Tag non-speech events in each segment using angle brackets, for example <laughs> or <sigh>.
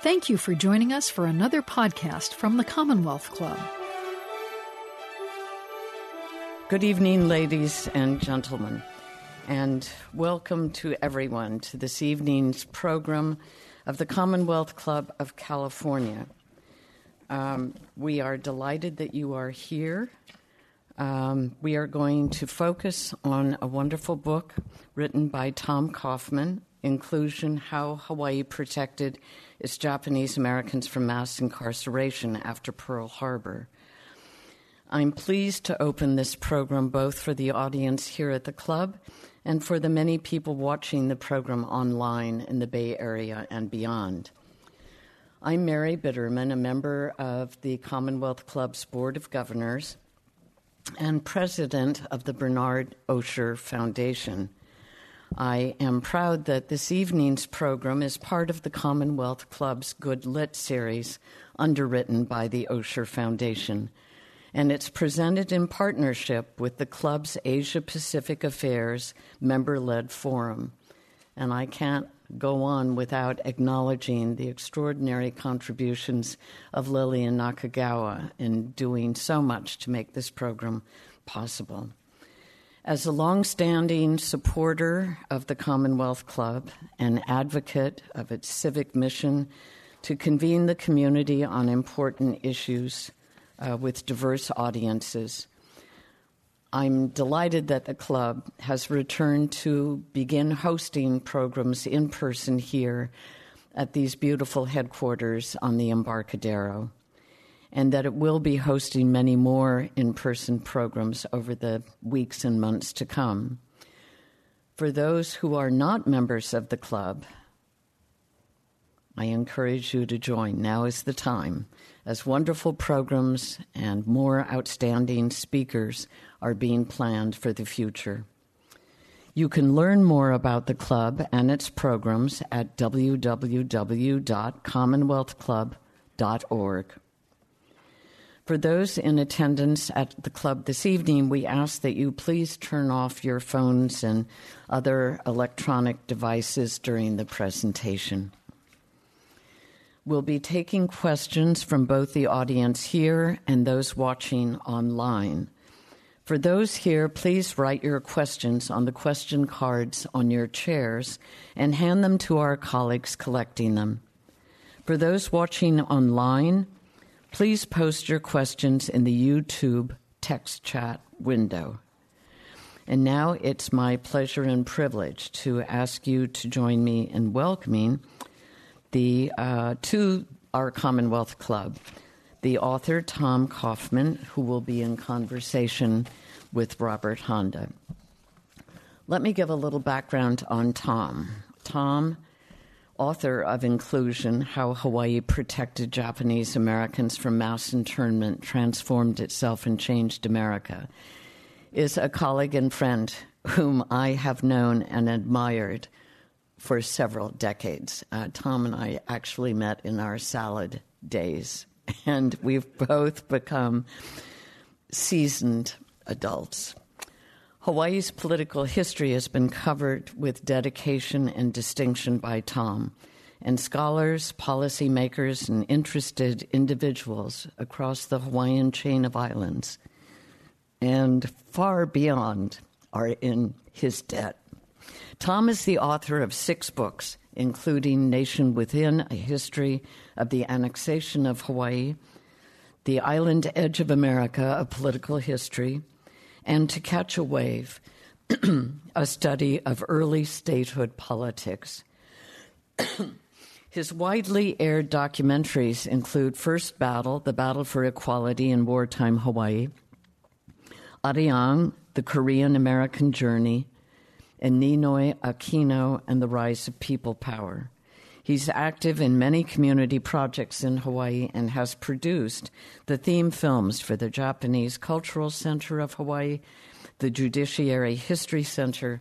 Thank you for joining us for another podcast from the Commonwealth Club. Good evening, ladies and gentlemen, and welcome to everyone to this evening's program of the Commonwealth Club of California. Um, we are delighted that you are here. Um, we are going to focus on a wonderful book written by Tom Coffman, Inclusion How Hawaii Protected its Japanese Americans from mass incarceration after Pearl Harbor. I'm pleased to open this program both for the audience here at the club and for the many people watching the program online in the Bay Area and beyond. I'm Mary Bitterman, a member of the Commonwealth Club's Board of Governors and president of the Bernard Osher Foundation. I am proud that this evening's program is part of the Commonwealth Club's Good Lit series, underwritten by the Osher Foundation. And it's presented in partnership with the club's Asia Pacific Affairs member led forum. And I can't go on without acknowledging the extraordinary contributions of Lillian Nakagawa in doing so much to make this program possible. As a long-standing supporter of the Commonwealth Club and advocate of its civic mission to convene the community on important issues uh, with diverse audiences, I'm delighted that the club has returned to begin hosting programs in person here at these beautiful headquarters on the Embarcadero and that it will be hosting many more in person programs over the weeks and months to come. For those who are not members of the club, I encourage you to join. Now is the time, as wonderful programs and more outstanding speakers are being planned for the future. You can learn more about the club and its programs at www.commonwealthclub.org. For those in attendance at the club this evening, we ask that you please turn off your phones and other electronic devices during the presentation. We'll be taking questions from both the audience here and those watching online. For those here, please write your questions on the question cards on your chairs and hand them to our colleagues collecting them. For those watching online, Please post your questions in the YouTube text chat window. And now it's my pleasure and privilege to ask you to join me in welcoming the uh, to our Commonwealth Club, the author Tom Coffman, who will be in conversation with Robert Handa. Let me give a little background on Tom. Tom author of Inclusion How Hawaii Protected Japanese Americans from Mass Internment, Transformed Itself, and Changed America, is a colleague and friend whom I have known and admired for several decades. Uh, Tom and I actually met in our salad days, and we've both become seasoned adults. Hawaii's political history has been covered with dedication and distinction by Tom, and scholars, policymakers, and interested individuals across the Hawaiian chain of islands and far beyond are in his debt. Tom is the author of six books, including Nation Within, a history of the annexation of Hawaii, The Island Edge of America, a political history, and To Catch a Wave, <clears throat> a study of early statehood politics. <clears throat> His widely aired documentaries include First Battle, The Battle for Equality in Wartime Hawaii, Arirang, The Korean American Journey, and Ninoy Aquino and the Rise of People Power. He's active in many community projects in Hawaii and has produced the theme films for the Japanese Cultural Center of Hawaii, the Judiciary History Center,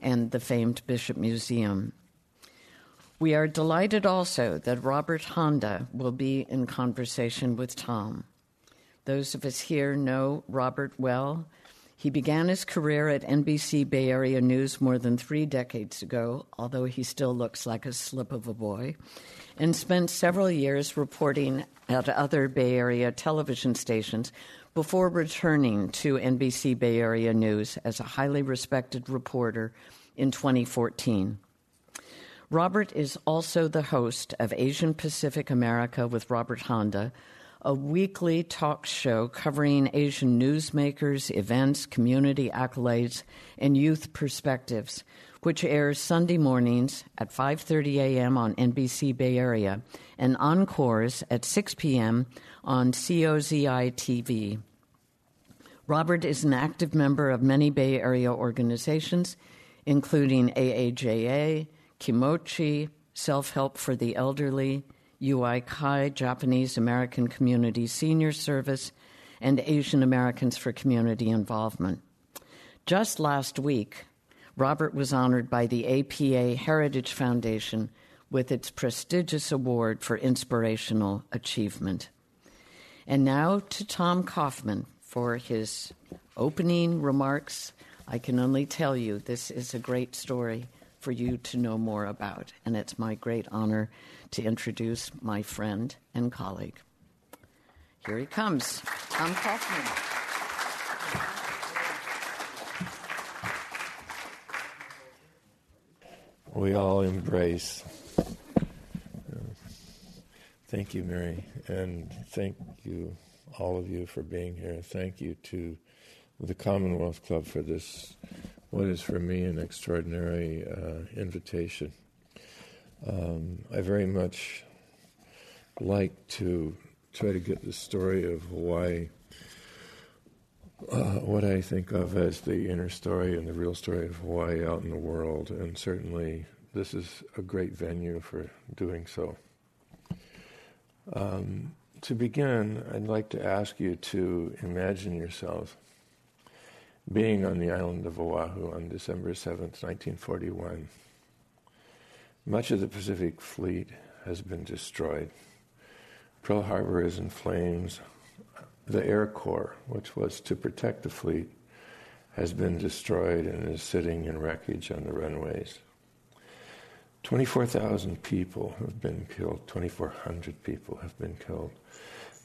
and the famed Bishop Museum. We are delighted also that Robert Handa will be in conversation with Tom. Those of us here know Robert well. He began his career at NBC Bay Area News more than three decades ago, although he still looks like a slip of a boy, and spent several years reporting at other Bay Area television stations before returning to NBC Bay Area News as a highly respected reporter in 2014. Robert is also the host of Asian Pacific America with Robert Handa, a weekly talk show covering Asian newsmakers, events, community accolades, and youth perspectives, which airs Sunday mornings at 5:30 a.m. on NBC Bay Area and encores at 6 p.m. on COZI TV. Robert is an active member of many Bay Area organizations, including AAJA, Kimochi, Self Help for the Elderly, Yu-Ai Kai, Japanese American Community Senior Service, and Asian Americans for Community Involvement. Just last week, Robert was honored by the APA Heritage Foundation with its prestigious award for inspirational achievement. And now to Tom Coffman for his opening remarks. I can only tell you this is a great story for you to know more about, and it's my great honor to introduce my friend and colleague. Here he comes, Tom Coffman. we all embrace. Thank you, Mary, and thank you, all of you, for being here. Thank you to the Commonwealth Club for this, what is for me an extraordinary uh, invitation. Um, I very much like to try to get the story of Hawaii uh, what I think of as the inner story and the real story of Hawaii out in the world, and certainly this is a great venue for doing so. Um, to begin, I'd like to ask you to imagine yourselves being on the island of Oahu on December 7th, 1941. Much of the Pacific Fleet has been destroyed. Pearl Harbor is in flames the Air Corps, which was to protect the fleet, has been destroyed and is sitting in wreckage on the runways. 24,000 people have been killed, 2,400 people have been killed.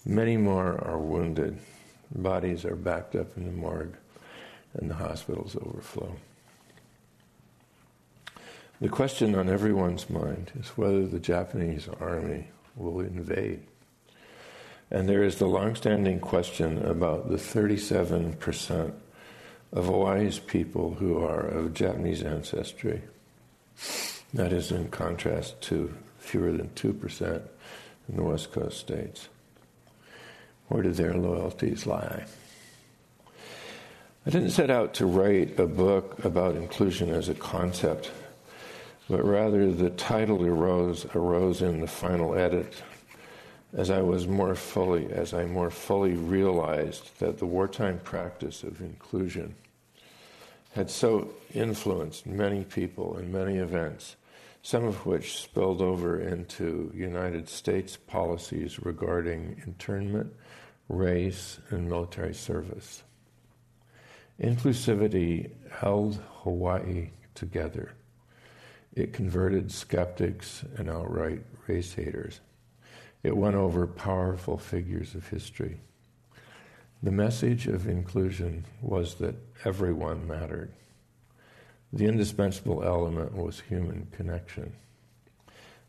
Many more are wounded. Bodies are backed up in the morgue, and the hospitals overflow. The question on everyone's mind is whether the Japanese army will invade. And there is the long-standing question about the 37% of Hawaii's people who are of Japanese ancestry. That is in contrast to fewer than 2% in the West Coast states. Where do their loyalties lie? I didn't set out to write a book about inclusion as a concept, but rather the title arose, arose in the final edit as I was more fully, as I more fully realized that the wartime practice of inclusion had so influenced many people and many events, some of which spilled over into United States policies regarding internment, race, and military service. Inclusivity held Hawaii together. It converted skeptics and outright race haters. It went over powerful figures of history. The message of inclusion was that everyone mattered. The indispensable element was human connection.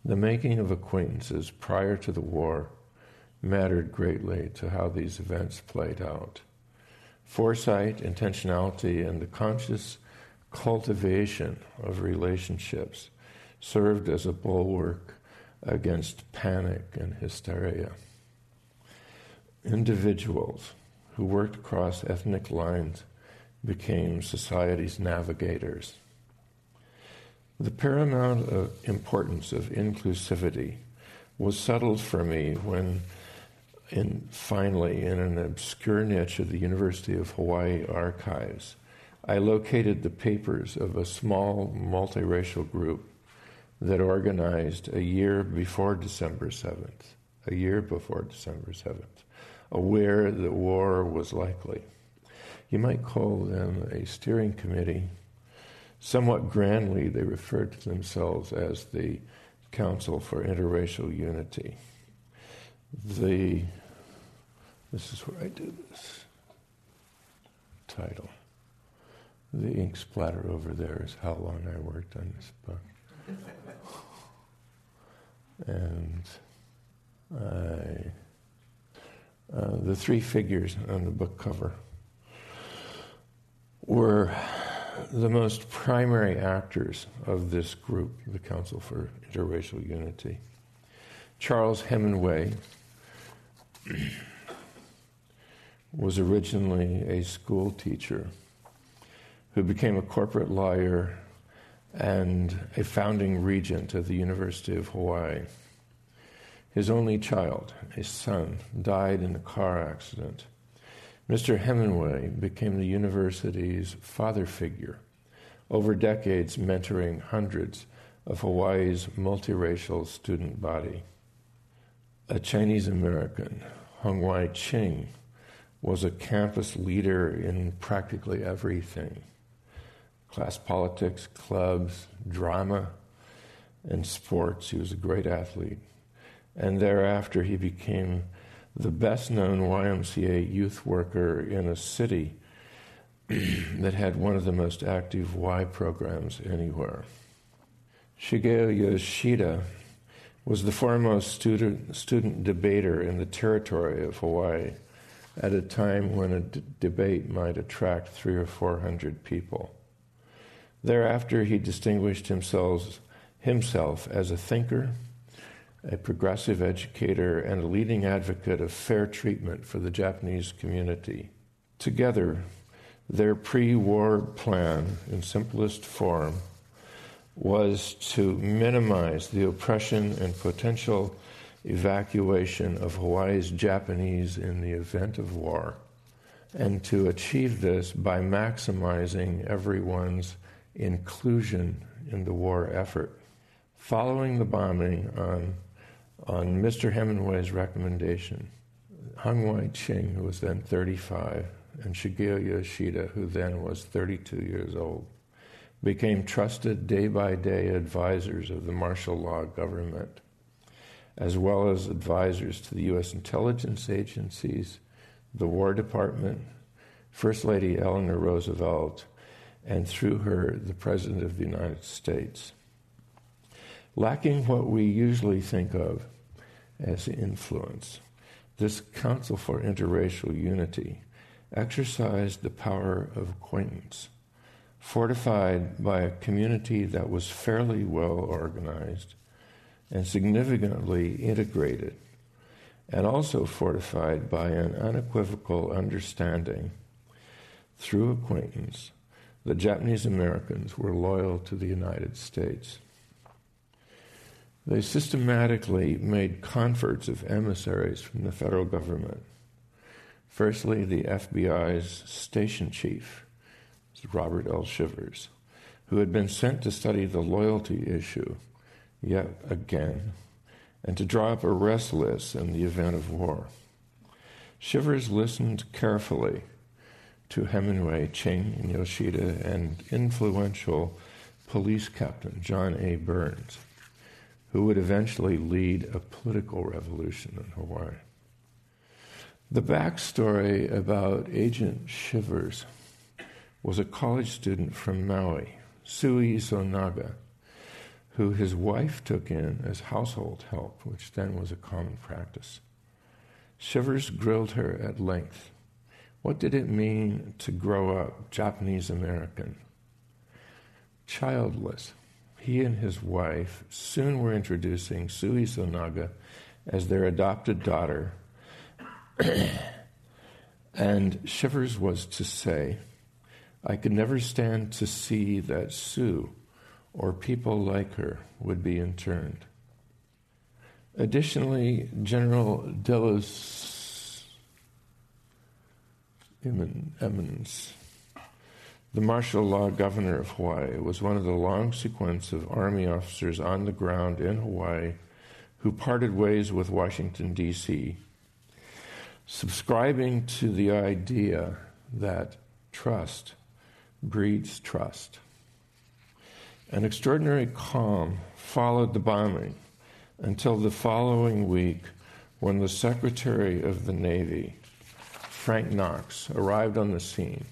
The making of acquaintances prior to the war mattered greatly to how these events played out. Foresight, intentionality, and the conscious cultivation of relationships served as a bulwark against panic and hysteria. Individuals who worked across ethnic lines became society's navigators. The paramount uh, importance of inclusivity was settled for me when, in, finally, in an obscure niche of the University of Hawaii archives, I located the papers of a small multiracial group that organized a year before December 7th, a year before December 7th, aware that war was likely. You might call them a steering committee. Somewhat grandly, they referred to themselves as the Council for Interracial Unity. The this is where I do this title. The ink splatter over there is how long I worked on this book. and I, uh, the three figures on the book cover were the most primary actors of this group, the Council for Interracial Unity. Charles Hemingway was originally a school teacher who became a corporate lawyer and a founding regent of the University of Hawaii. His only child, a son, died in a car accident. Mr. Hemingway became the university's father figure, over decades mentoring hundreds of Hawaii's multiracial student body. A Chinese American, Hung Wai Ching, was a campus leader in practically everything class politics, clubs, drama, and sports. He was a great athlete. And thereafter, he became the best known YMCA youth worker in a city <clears throat> that had one of the most active Y programs anywhere. Shigeo Yoshida was the foremost student, student debater in the territory of Hawaii at a time when a d- debate might attract three or four hundred people. Thereafter, he distinguished himself, himself as a thinker, a progressive educator, and a leading advocate of fair treatment for the Japanese community. Together, their pre war plan, in simplest form, was to minimize the oppression and potential evacuation of Hawaii's Japanese in the event of war, and to achieve this by maximizing everyone's inclusion in the war effort. Following the bombing on, on Mr. Hemingway's recommendation, Hung Wai Ching, who was then 35, and Shigeo Yoshida, who then was 32 years old, became trusted day by day advisors of the martial law government, as well as advisors to the U.S. intelligence agencies, the War Department, First Lady Eleanor Roosevelt, and through her, the President of the United States. Lacking what we usually think of as influence, this Council for Interracial Unity exercised the power of acquaintance, fortified by a community that was fairly well organized and significantly integrated, and also fortified by an unequivocal understanding through acquaintance the Japanese Americans were loyal to the United States. They systematically made converts of emissaries from the federal government. Firstly, the FBI's station chief, Robert L. Shivers, who had been sent to study the loyalty issue yet again and to draw up arrest lists in the event of war. Shivers listened carefully to Hemingway, Ching, Yoshida, and influential police captain John A. Burns, who would eventually lead a political revolution in Hawaii. The backstory about Agent Shivers was a college student from Maui, Sue Isonaga, who his wife took in as household help, which then was a common practice. Shivers grilled her at length what did it mean to grow up Japanese American? Childless. He and his wife soon were introducing Sue Isonaga as their adopted daughter. <coughs> and Shivers was to say, I could never stand to see that Sue or people like her would be interned. Additionally, General Delos Emmons. The martial law governor of Hawaii was one of the long sequence of army officers on the ground in Hawaii who parted ways with Washington, D.C., subscribing to the idea that Trust breeds trust. An extraordinary calm followed the bombing until the following week when the Secretary of the Navy, Frank Knox, arrived on the scene.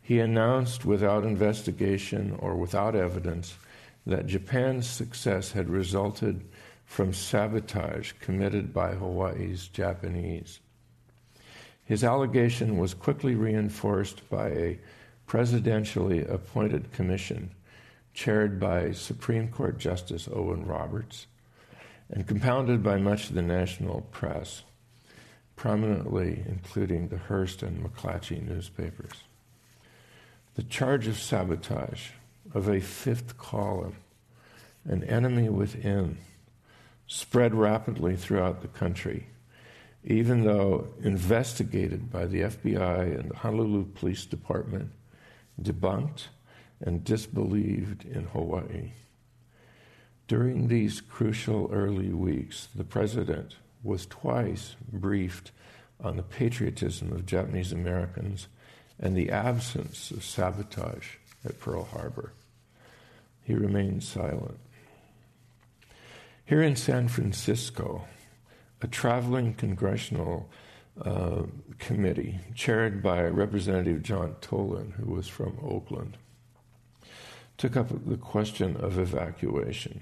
He announced without investigation or without evidence that Japan's success had resulted from sabotage committed by Hawaii's Japanese. His allegation was quickly reinforced by a presidentially appointed commission chaired by Supreme Court Justice Owen Roberts and compounded by much of the national press, prominently including the Hearst and McClatchy newspapers. The charge of sabotage of a fifth column, an enemy within, spread rapidly throughout the country, even though investigated by the FBI and the Honolulu Police Department, debunked, and disbelieved in Hawaii. During these crucial early weeks, the president was twice briefed on the patriotism of Japanese Americans and the absence of sabotage at Pearl Harbor. He remained silent. Here in San Francisco, a traveling congressional uh, committee chaired by Representative John Tolan, who was from Oakland, took up the question of evacuation.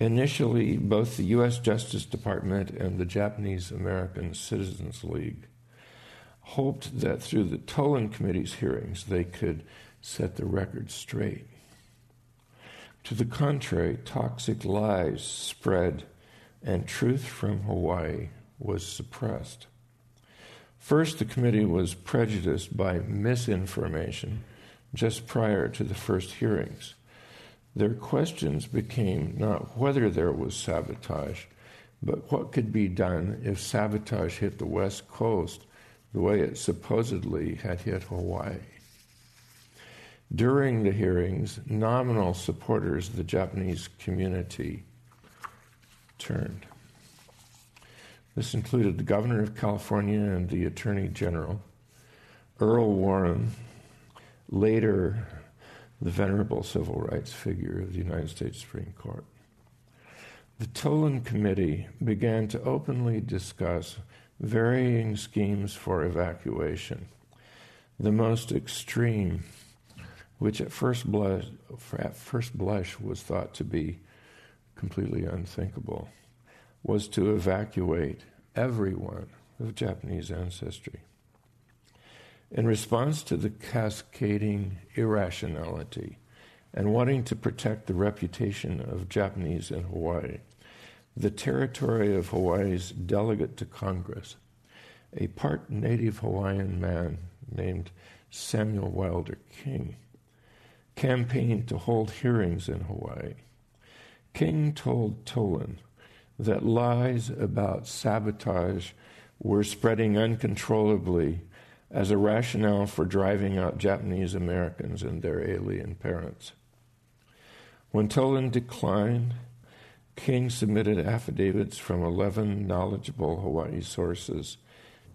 Initially, both the U.S. Justice Department and the Japanese American Citizens League hoped that through the Tolan Committee's hearings they could set the record straight. To the contrary, toxic lies spread and truth from Hawaii was suppressed. First, the committee was prejudiced by misinformation just prior to the first hearings. Their questions became not whether there was sabotage, but what could be done if sabotage hit the West Coast the way it supposedly had hit Hawaii. During the hearings, nominal supporters of the Japanese community turned. This included the governor of California and the attorney general, Earl Warren, later the venerable civil rights figure of the United States Supreme Court. The Tolan Committee began to openly discuss varying schemes for evacuation. The most extreme, which at first blush, at first blush was thought to be completely unthinkable, was to evacuate everyone of Japanese ancestry. In response to the cascading irrationality and wanting to protect the reputation of Japanese in Hawaii, the territory of Hawaii's delegate to Congress, a part native Hawaiian man named Samuel Wilder King, campaigned to hold hearings in Hawaii. King told Tolan that lies about sabotage were spreading uncontrollably as a rationale for driving out Japanese Americans and their alien parents. When Tolan declined, King submitted affidavits from 11 knowledgeable Hawaii sources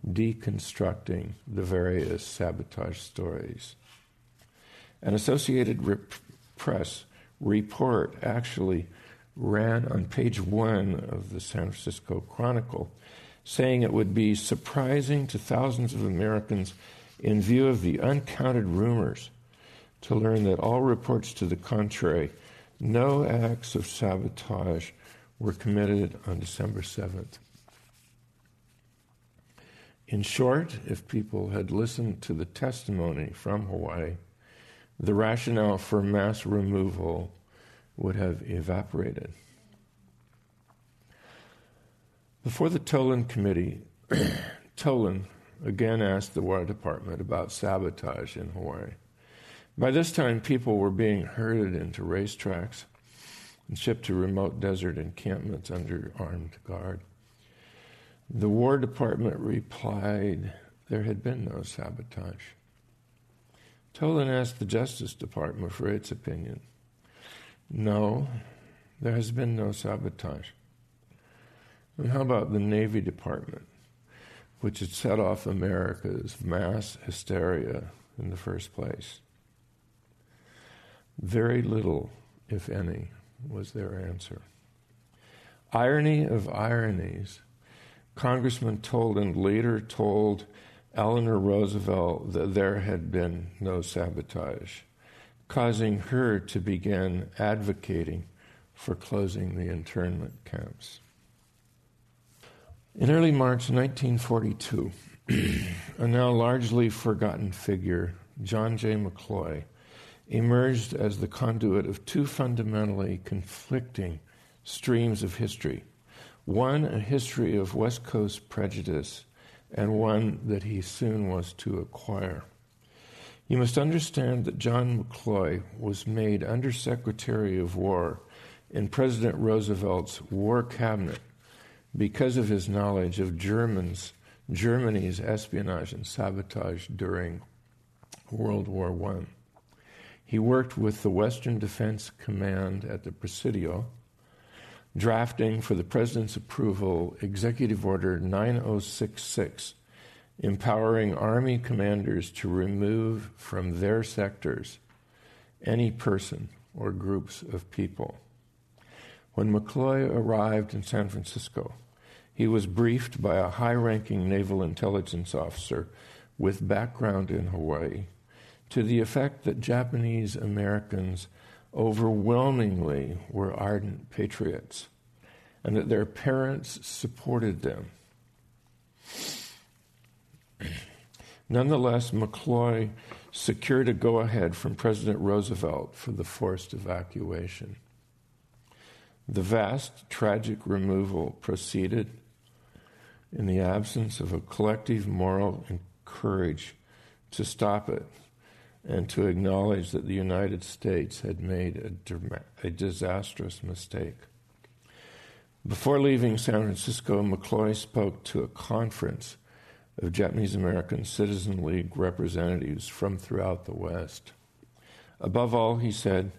deconstructing the various sabotage stories. An Associated Rep- Press report actually ran on page one of the San Francisco Chronicle saying it would be surprising to thousands of Americans in view of the uncounted rumors to learn that all reports to the contrary, no acts of sabotage were committed on December 7th. In short, if people had listened to the testimony from Hawaii, the rationale for mass removal would have evaporated. Before the Tolan Committee, <clears throat> Tolan again asked the War Department about sabotage in Hawaii. By this time, people were being herded into racetracks and shipped to remote desert encampments under armed guard. The War Department replied there had been no sabotage. Tolan asked the Justice Department for its opinion. No, there has been no sabotage. And how about the Navy Department, which had set off America's mass hysteria in the first place? Very little, if any, was their answer. Irony of ironies, Congressman Tolan later told Eleanor Roosevelt that there had been no sabotage, causing her to begin advocating for closing the internment camps. In early March 1942, <clears throat> a now largely forgotten figure, John J. McCloy, emerged as the conduit of two fundamentally conflicting streams of history one, a history of West Coast prejudice, and one that he soon was to acquire. You must understand that John McCloy was made Undersecretary of War in President Roosevelt's War Cabinet because of his knowledge of Germans, Germany's espionage and sabotage during World War I. He worked with the Western Defense Command at the Presidio, drafting for the President's approval Executive Order 9066, empowering Army commanders to remove from their sectors any person or groups of people. When McCloy arrived in San Francisco, he was briefed by a high ranking naval intelligence officer with background in Hawaii to the effect that Japanese Americans overwhelmingly were ardent patriots and that their parents supported them. Nonetheless, McCloy secured a go ahead from President Roosevelt for the forced evacuation. The vast, tragic removal proceeded in the absence of a collective moral courage to stop it and to acknowledge that the United States had made a, a disastrous mistake. Before leaving San Francisco, McCloy spoke to a conference of Japanese American Citizen League representatives from throughout the West. Above all, he said,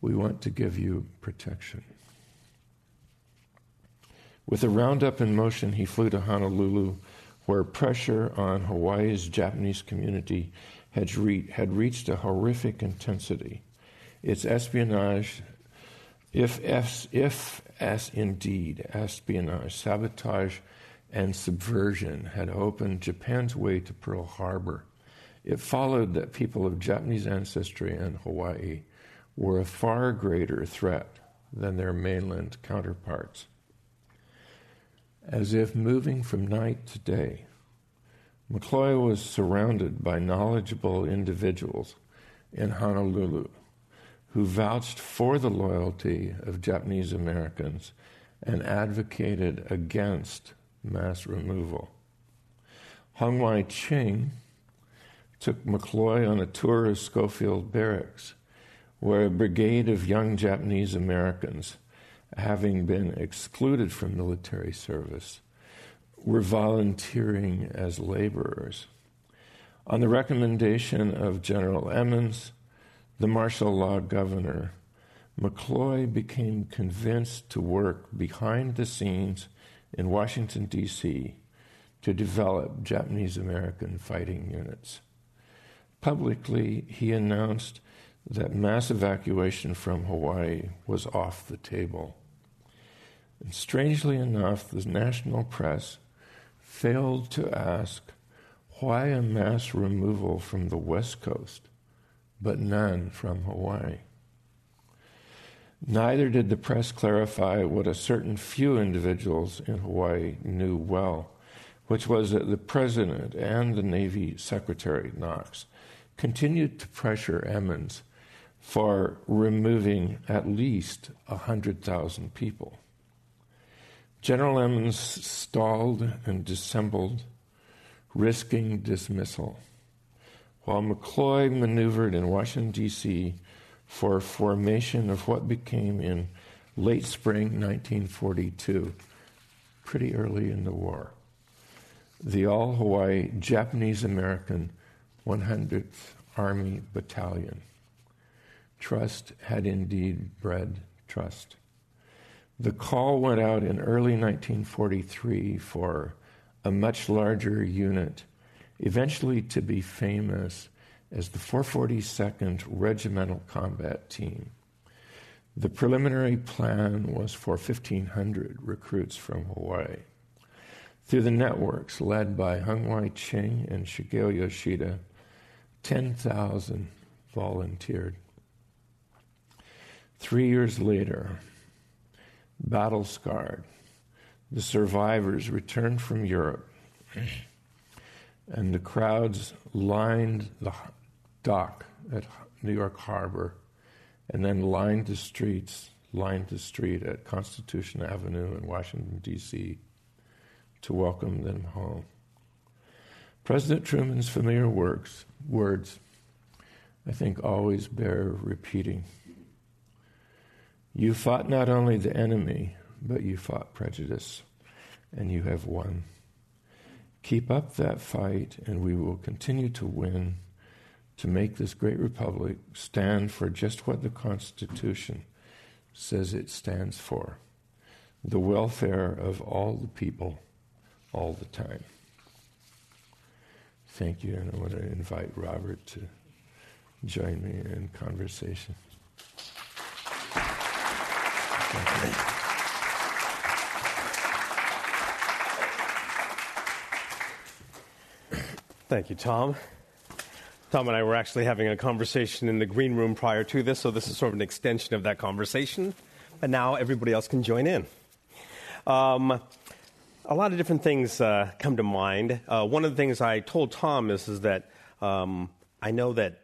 We want to give you protection. With a roundup in motion, he flew to Honolulu, where pressure on Hawaii's Japanese community had, re- had reached a horrific intensity. Its espionage, if, if, if as indeed espionage, sabotage, and subversion had opened Japan's way to Pearl Harbor, it followed that people of Japanese ancestry in Hawaii were a far greater threat than their mainland counterparts as if moving from night to day. McCloy was surrounded by knowledgeable individuals in Honolulu who vouched for the loyalty of Japanese Americans and advocated against mass removal. Hung Wai Ching took McCloy on a tour of Schofield Barracks, where a brigade of young Japanese Americans having been excluded from military service, were volunteering as laborers. On the recommendation of General Emmons, the martial law governor, McCloy became convinced to work behind the scenes in Washington, D.C. to develop Japanese American fighting units. Publicly, he announced that mass evacuation from Hawaii was off the table. And strangely enough, the national press failed to ask why a mass removal from the West Coast, but none from Hawaii. Neither did the press clarify what a certain few individuals in Hawaii knew well, which was that the president and the Navy Secretary Knox continued to pressure Emmons for removing at least 100,000 people. General Emmons stalled and dissembled, risking dismissal, while McCloy maneuvered in Washington, D.C. for formation of what became in late spring 1942, pretty early in the war, the All Hawaii Japanese American 100th Army Battalion. Trust had indeed bred trust. The call went out in early 1943 for a much larger unit, eventually to be famous as the 442nd Regimental Combat Team. The preliminary plan was for 1,500 recruits from Hawaii. Through the networks led by Hung Wai Ching and Shigeo Yoshida, 10,000 volunteered. Three years later, battle scarred, the survivors returned from Europe, and the crowds lined the dock at New York Harbor and then lined the streets, lined the street at Constitution Avenue in Washington, D.C., to welcome them home. President Truman's familiar works, words, I think, always bear repeating. You fought not only the enemy, but you fought prejudice, and you have won. Keep up that fight, and we will continue to win to make this great republic stand for just what the Constitution says it stands for the welfare of all the people all the time. Thank you, and I want to invite Robert to join me in conversation. Thank you, Tom. Tom and I were actually having a conversation in the green room prior to this, so this is sort of an extension of that conversation. And now everybody else can join in. Um, a lot of different things uh, come to mind. Uh, one of the things I told Tom is, is that um, I know that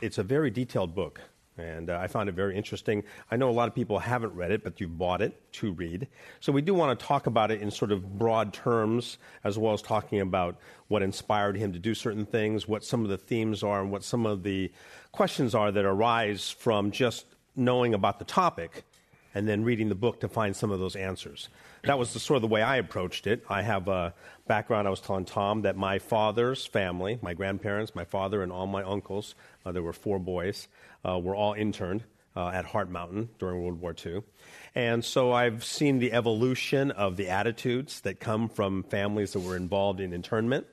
it's a very detailed book, and uh, I found it very interesting. I know a lot of people haven't read it, but you've bought it to read. So we do want to talk about it in sort of broad terms, as well as talking about what inspired him to do certain things, what some of the themes are, and what some of the questions are that arise from just knowing about the topic and then reading the book to find some of those answers that was the, sort of the way I approached it. I have a background. I was telling Tom that my father's family, my grandparents, my father, and all my uncles, uh, there were four boys, uh, were all interned uh, at Heart Mountain during World War II. And so I've seen the evolution of the attitudes that come from families that were involved in internment.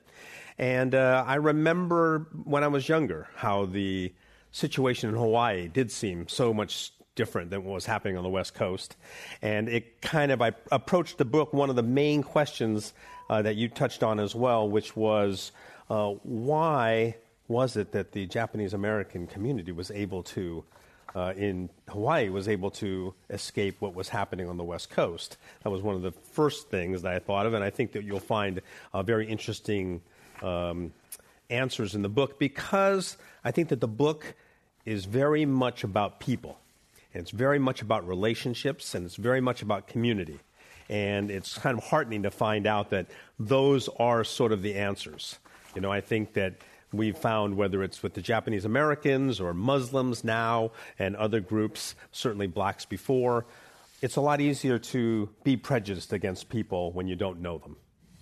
And uh, I remember when I was younger how the situation in Hawaii did seem so much different than what was happening on the West Coast. And it kind of, I approached the book, one of the main questions uh, that you touched on as well, which was uh, why was it that the Japanese American community was able to, uh, in Hawaii, was able to escape what was happening on the West Coast? That was one of the first things that I thought of, and I think that you'll find very interesting um, answers in the book because I think that the book is very much about people. And it's very much about relationships and it's very much about community. And it's kind of heartening to find out that those are sort of the answers. You know, I think that we've found whether it's with the Japanese Americans or Muslims now and other groups, certainly blacks before, it's a lot easier to be prejudiced against people when you don't know them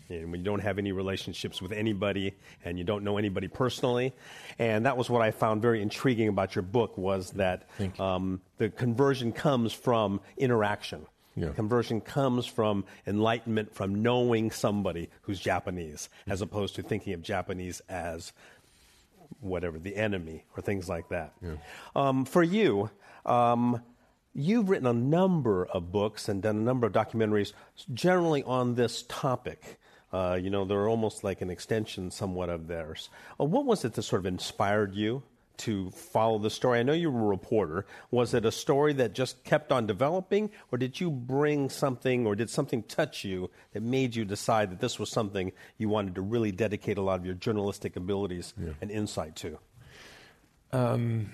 and when you don't have any relationships with anybody and you don't know anybody personally. And that was what I found very intriguing about your book was that um, the conversion comes from interaction. Yeah. Conversion comes from enlightenment, from knowing somebody who's Japanese, as opposed to thinking of Japanese as whatever, the enemy, or things like that. Yeah. Um, for you, um, you've written a number of books and done a number of documentaries generally on this topic. Uh, you know, they're almost like an extension somewhat of theirs. Uh, what was it that sort of inspired you to follow the story? I know you were a reporter. Was it a story that just kept on developing, or did you bring something, or did something touch you that made you decide that this was something you wanted to really dedicate a lot of your journalistic abilities yeah. and insight to? Um,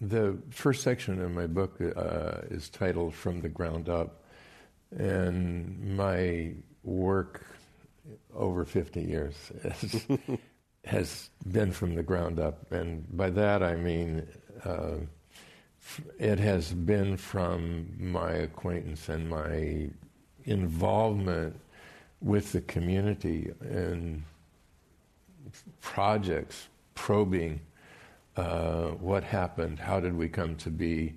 the first section of my book uh, is titled From the Ground Up. And my work over 50 years has, <laughs> has been from the ground up. And by that I mean uh, it has been from my acquaintance and my involvement with the community and projects probing uh, what happened, how did we come to be,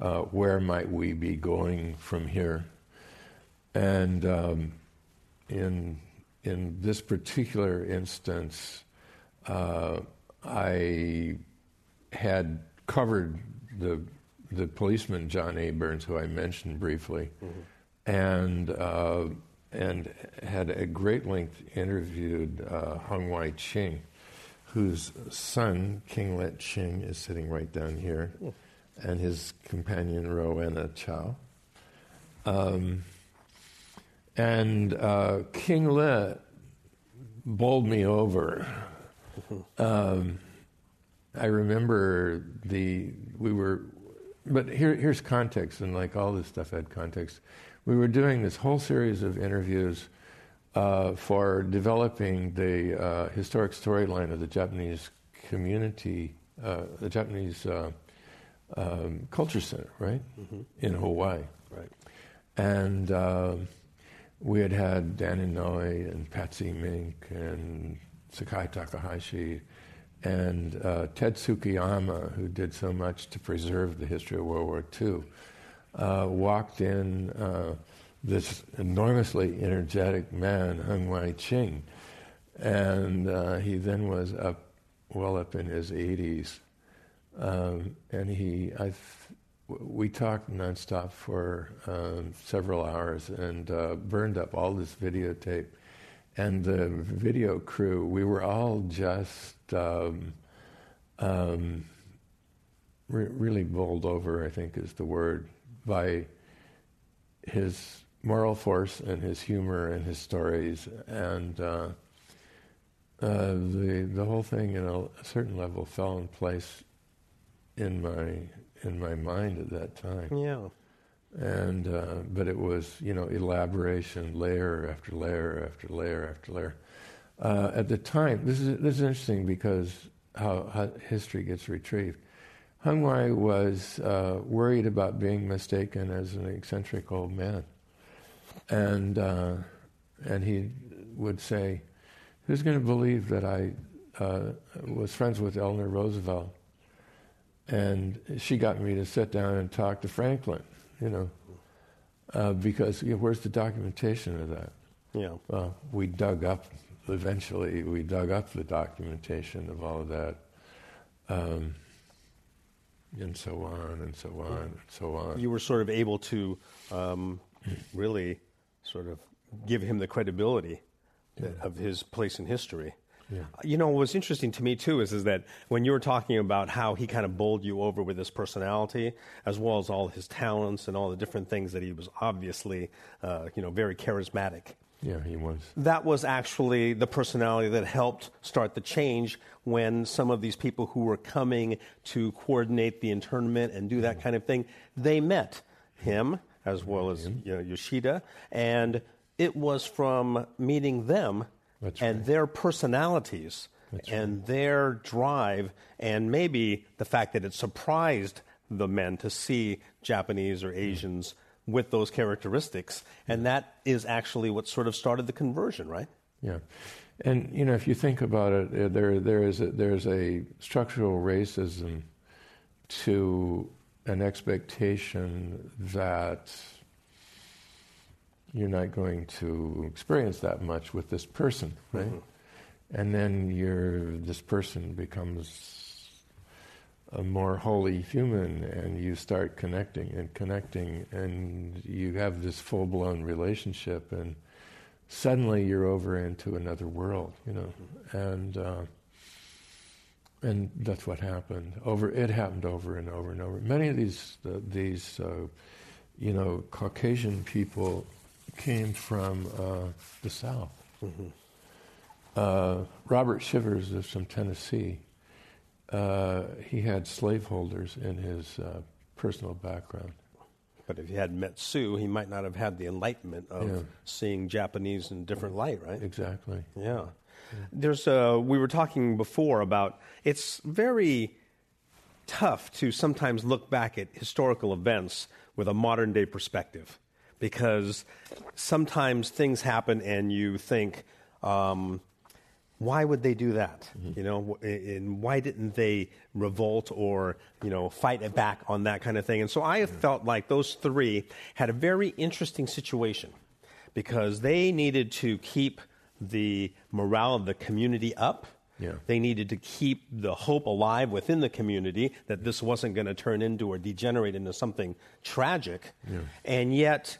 uh, where might we be going from here. And um, in in this particular instance, uh, I had covered the the policeman John A. Burns, who I mentioned briefly, mm-hmm. and uh, and had a great length interviewed uh, Hung Wai Ching, whose son King Let Ching is sitting right down here, mm. and his companion Rowena Chow. Um, and uh, King Let bowled me over. <laughs> Um, I remember the we were, but here, here's context, and like all this stuff had context. We were doing this whole series of interviews uh, for developing the uh, historic storyline of the Japanese community, uh, the Japanese uh, um, culture center, right, mm-hmm. in Hawaii, right, and uh, we had had Dan Inouye and Patsy Mink and Sakae Takahashi and uh, Ted Tsukiyama, who did so much to preserve the history of World War II, uh, walked in uh, this enormously energetic man, Hung Wai Ching, and uh, he then was up, well up in his 80s, um, and he, I, we talked nonstop for um, several hours and uh, burned up all this videotape and the video crew, we were all just um, um, re- really bowled over, I think is the word, by his moral force and his humor and his stories. And uh, uh, the, the whole thing, in a, a certain level, fell in place in my, in my mind at that time. Yeah and uh, but it was you know elaboration, layer after layer after layer after layer. Uh, at the time, this is this is interesting because how, how history gets retrieved. Hung Wai was uh, worried about being mistaken as an eccentric old man, and uh, and he would say, "Who's going to believe that I uh, was friends with Eleanor Roosevelt?" And she got me to sit down and talk to Franklin you know, uh, because you know, where's the documentation of that? Yeah. Well, we dug up, eventually, we dug up the documentation of all of that, um, and so on, and so on, and so on. You were sort of able to um, really sort of give him the credibility yeah. of his place in history. Yeah. You know, what's interesting to me too is, is that when you were talking about how he kind of bowled you over with his personality, as well as all his talents and all the different things that he was obviously, uh, you know, very charismatic. Yeah, he was. That was actually the personality that helped start the change when some of these people who were coming to coordinate the internment and do that mm-hmm. kind of thing, they met him as well as you know, Yoshida, and it was from meeting them that's and right. their personalities That's and right. their drive, and maybe the fact that it surprised the men to see Japanese or Asians mm. with those characteristics. And that is actually what sort of started the conversion, right? Yeah. And, you know, if you think about it, uh, there, there is a, there's a structural racism to an expectation that you're not going to experience that much with this person, right? Mm-hmm. And then you're, this person becomes a more holy human, and you start connecting and connecting, and you have this full blown relationship, and suddenly you're over into another world, you know, mm-hmm. and. Uh, and that's what happened. Over, it happened over and over and over. Many of these, uh, these, uh, you know, Caucasian people came from uh, the South. Mm-hmm. Uh, Robert Shivers is from Tennessee. Uh, he had slaveholders in his uh, personal background. But if he hadn't met Sue, he might not have had the enlightenment of Yeah. seeing Japanese in a different light, right? Exactly. Yeah. There's a, we were talking before about it's very tough to sometimes look back at historical events with a modern day perspective because sometimes things happen and you think, um, why would they do that? Mm-hmm. You know, and why didn't they revolt or you know fight it back on that kind of thing? And so I have felt like those three had a very interesting situation because they needed to keep the morale of the community up Yeah. They needed to keep the hope alive within the community that this wasn't going to turn into or degenerate into something tragic. Yeah. And yet,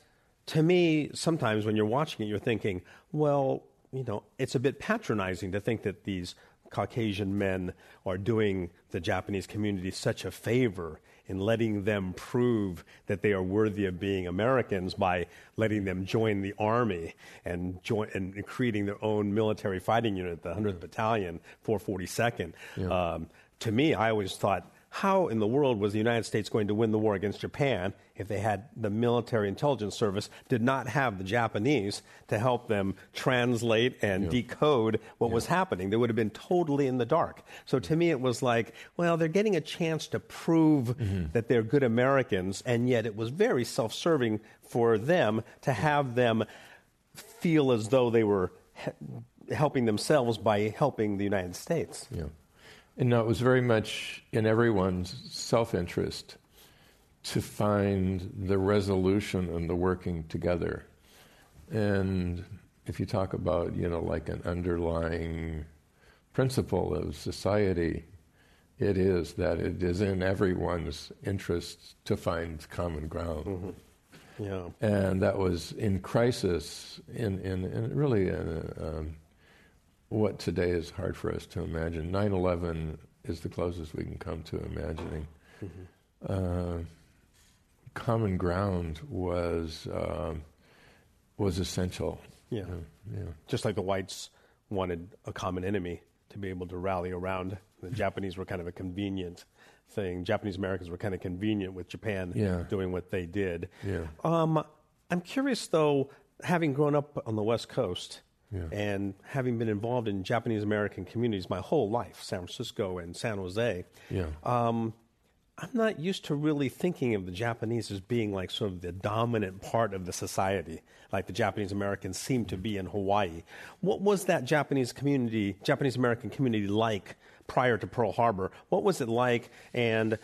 to me, sometimes when you're watching it, you're thinking, well, you know, it's a bit patronizing to think that these Caucasian men are doing the Japanese community such a favor in letting them prove that they are worthy of being Americans by letting them join the army and join and creating their own military fighting unit, the 100th Battalion, 442nd. Yeah. Um, to me, I always thought how in the world was the United States going to win the war against Japan if they had the military intelligence service did not have the Japanese to help them translate and Yeah. decode what was happening? They would have been totally in the dark. So to me, it was like, well, they're getting a chance to prove mm-hmm. that they're good Americans, and yet it was very self serving for them to have them feel as though they were he- helping themselves by helping the United States. Yeah. And no, it was very much in everyone's self interest to find the resolution and the working together. And if you talk about, you know, like an underlying principle of society, it is that it is in everyone's interest to find common ground. Yeah. And that was in crisis, in, in, in really in, um, what today is hard for us to imagine. 9 11 is the closest we can come to imagining. Uh, common ground was, um, was essential. Yeah. yeah. Just like the whites wanted a common enemy to be able to rally around. The <laughs> Japanese were kind of a convenient thing. Japanese Americans were kind of convenient with Japan Yeah. doing what they did. Yeah. Um, I'm curious, though, having grown up on the West Coast Yeah. and having been involved in Japanese American communities my whole life, San Francisco and San Jose, Yeah. um, I'm not used to really thinking of the Japanese as being like sort of the dominant part of the society, like the Japanese Americans seem to be in Hawaii. What was that Japanese community, Japanese American community like prior to Pearl Harbor? What was it like, and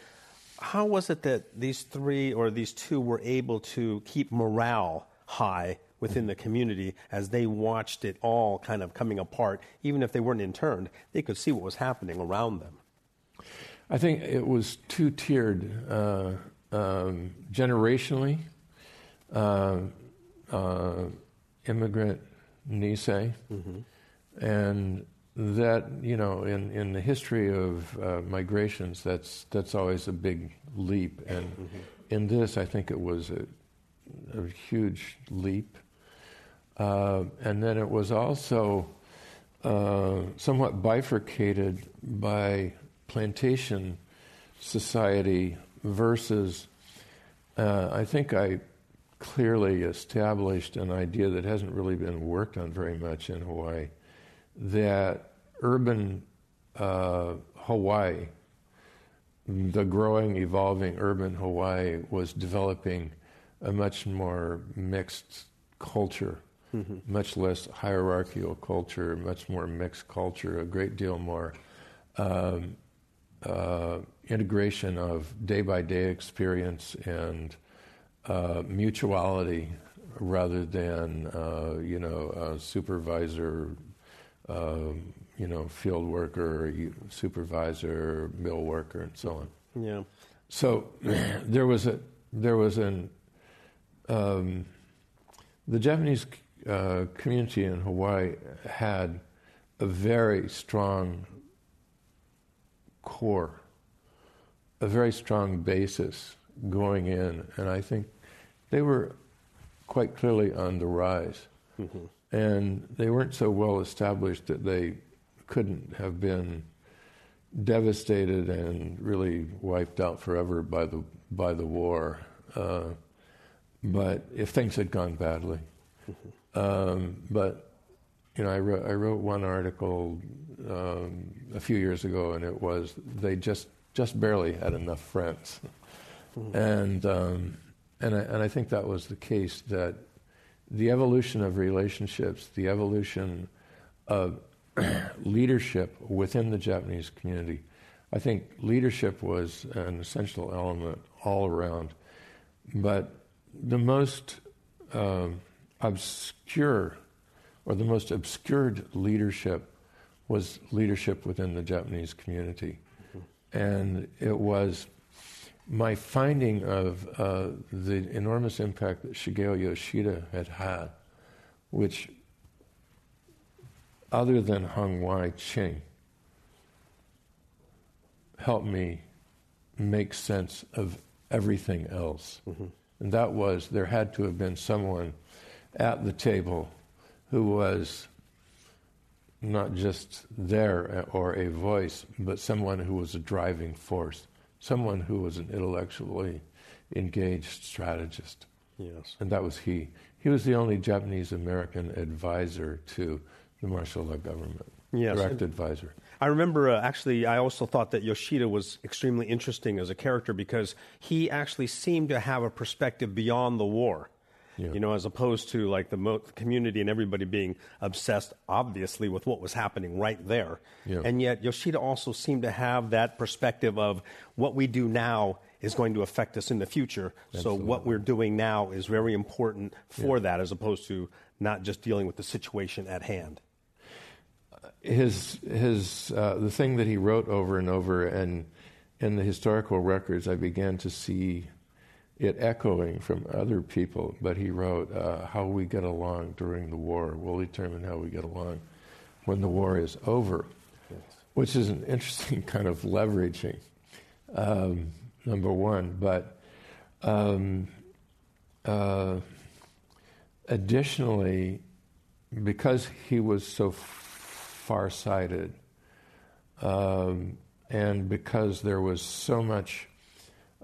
how was it that these three or these two were able to keep morale high within the community as they watched it all kind of coming apart? Even if they weren't interned, they could see what was happening around them. I think it was two tiered uh, um, generationally. Uh, uh, immigrant Nisei, and that you know, in, in the history of uh, migrations, that's that's always a big leap, and in this, I think it was a, a huge leap. Uh, and then it was also uh, somewhat bifurcated by plantation society versus, uh, I think I clearly established an idea that hasn't really been worked on very much in Hawaii that urban uh, Hawaii, the growing, evolving urban Hawaii, was developing a much more mixed culture, much less hierarchical culture, much more mixed culture, a great deal more um, uh, integration of day by day experience and uh, mutuality rather than, uh, you know, a supervisor, um, you know, field worker, supervisor, mill worker, and so on. Yeah. So <clears throat> there was a there was an um, the Japanese uh, community in Hawaii had a very strong core, a very strong basis going in, and I think they were quite clearly on the rise, and they weren't so well established that they couldn't have been devastated and really wiped out forever by the by the war. Uh, but if things had gone badly, um, but you know, I wrote I wrote one article um, a few years ago, and it was they just just barely had enough friends, and um, and I, and I think that was the case that the evolution of relationships, the evolution of <clears throat> leadership within the Japanese community. I think leadership was an essential element all around. But the most um, obscure or the most obscured leadership was leadership within the Japanese community. Mm-hmm. And it was my finding of uh, the enormous impact that Shigeo Yoshida had had, which, other than Hung Wai Ching, helped me make sense of everything else. Mm-hmm. And that was there had to have been someone at the table who was not just there or a voice, but someone who was a driving force someone who was an intellectually engaged strategist. Yes. And that was he. He was the only Japanese American advisor to the martial law government. Yes. Direct advisor. I remember uh, actually, I also thought that Yoshida was extremely interesting as a character because he actually seemed to have a perspective beyond the war. Yeah. You know, as opposed to like the, mo- community and everybody being obsessed, obviously, with what was happening right there. Yeah. And yet, Yoshida also seemed to have that perspective of what we do now is going to affect us in the future. Absolutely. So, what we're doing now is very important for yeah. that, as opposed to not just dealing with the situation at hand. His, his, uh, the thing that he wrote over and over, and in the historical records, I began to see it echoing from other people, but he wrote, uh, How we get along during the war will determine how we get along when the war is over, yes. which is an interesting <laughs> kind of leveraging, um, number one. But um, uh, additionally, because he was so far-sighted, um, and because there was so much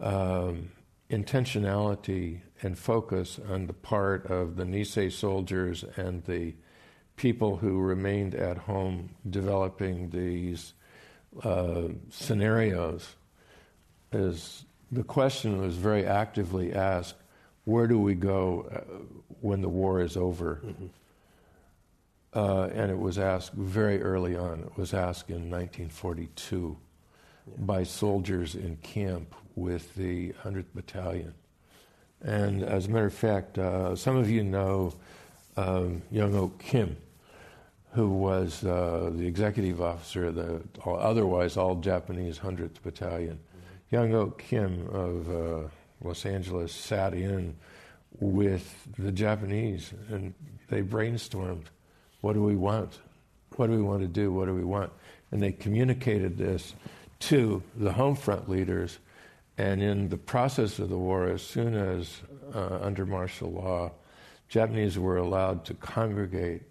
um, intentionality and focus on the part of the Nisei soldiers and the people who remained at home developing these uh, scenarios is the question was very actively asked where do we go uh, when the war is over? Mm-hmm. Uh, and it was asked very early on. It was asked in 1942 yeah. by soldiers in camp with the 100th Battalion. And as a matter of fact, uh, some of you know um, Young Oak Kim, who was uh, the executive officer of the otherwise all Japanese 100th Battalion. Mm-hmm. Young Oak Kim of uh, Los Angeles sat in with the Japanese and they brainstormed what do we want? What do we want to do? What do we want? And they communicated this to the home front leaders and in the process of the war, as soon as uh, under martial law, Japanese were allowed to congregate,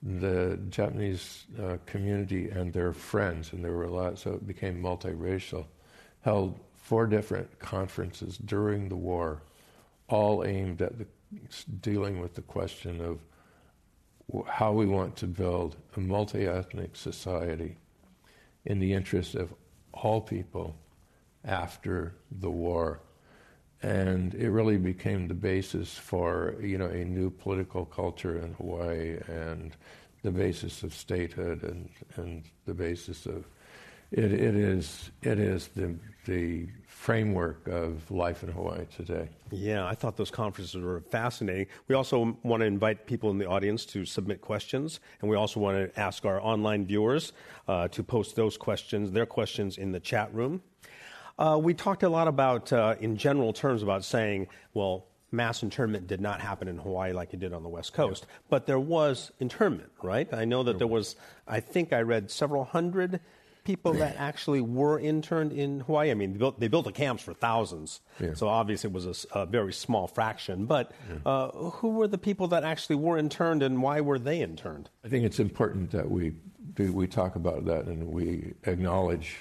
the Japanese uh, community and their friends, and they were allowed, so it became multiracial, held four different conferences during the war, all aimed at the, dealing with the question of how we want to build a multi ethnic society in the interest of all people after the war. And it really became the basis for, you know, a new political culture in Hawaii and the basis of statehood and, and the basis of it, it is it is the the framework of life in Hawaii today. Yeah, I thought those conferences were fascinating. We also want to invite people in the audience to submit questions, and we also want to ask our online viewers uh, to post those questions, their questions, in the chat room. Uh, we talked a lot about, uh, in general terms, about saying, well, mass internment did not happen in Hawaii like it did on the West Coast, yeah. but there was internment, right? I know that there was, I think I read several hundred people that <clears throat> actually were interned in Hawaii. I mean, they built, they built the camps for thousands, yeah. so obviously it was a, a very small fraction. But yeah. uh, who were the people that actually were interned, and why were they interned? I think it's important that we we talk about that and we acknowledge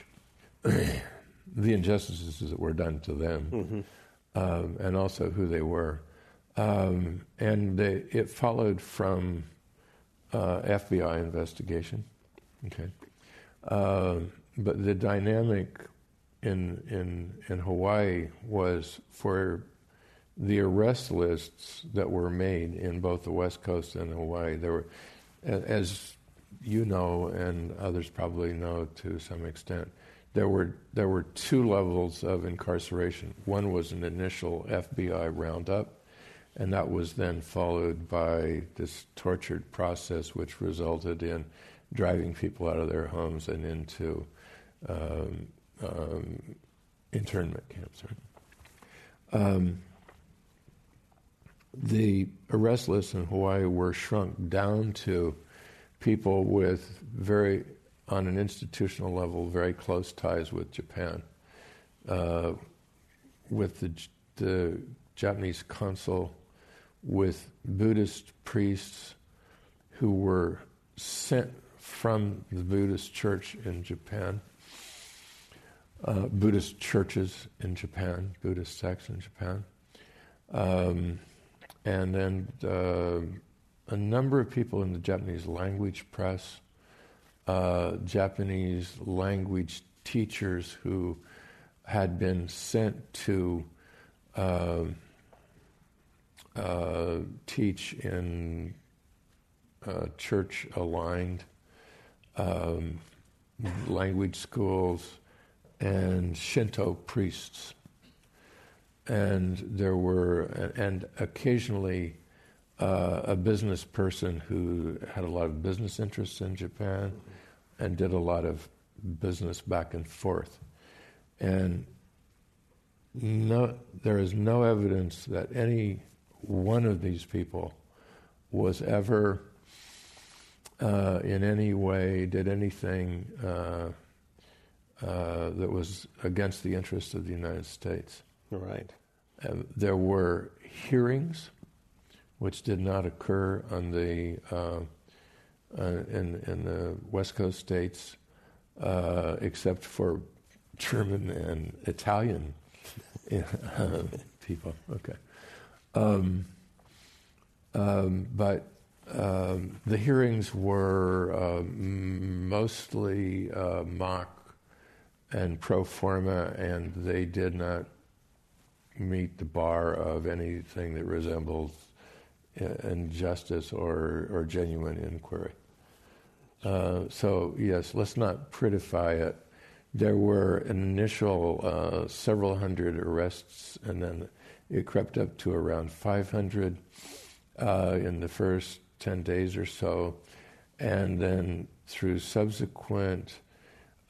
<clears throat> the injustices that were done to them, mm-hmm. um, and also who they were. Um, and they, it followed from uh, FBI investigation. Okay, uh, but the dynamic in in in Hawaii was for the arrest lists that were made in both the West Coast and Hawaii. There were, as you know, and others probably know to some extent, there were there were two levels of incarceration. One was an initial FBI roundup, and that was then followed by this tortured process, which resulted in driving people out of their homes and into um, um, internment camps. Um, the arrest lists in Hawaii were shrunk down to people with very, on an institutional level, very close ties with Japan. Uh, with the, the Japanese consul, with Buddhist priests who were sent from the Buddhist church in Japan, uh, Buddhist churches in Japan, Buddhist sects in Japan. Um, and then uh, a number of people in the Japanese language press, uh, Japanese language teachers who had been sent to uh, uh teach in uh, church aligned um, language schools and Shinto priests. And there were, and occasionally uh, a business person who had a lot of business interests in Japan and did a lot of business back and forth. And no, there is no evidence that any one of these people was ever uh, in any way did anything uh, uh that was against the interests of the United States. Right. There were hearings, which did not occur on the uh, in in the West Coast states, uh, except for German and Italian <laughs> uh, <laughs> people. Okay, um, um, but. Um, the hearings were uh, mostly mock and pro forma, and they did not meet the bar of anything that resembles injustice or, or genuine inquiry. Uh, so, yes, let's not prettify it. There were an initial uh, several hundred arrests, and then it crept up to around 500 uh, in the first 10 days or so. And then through subsequent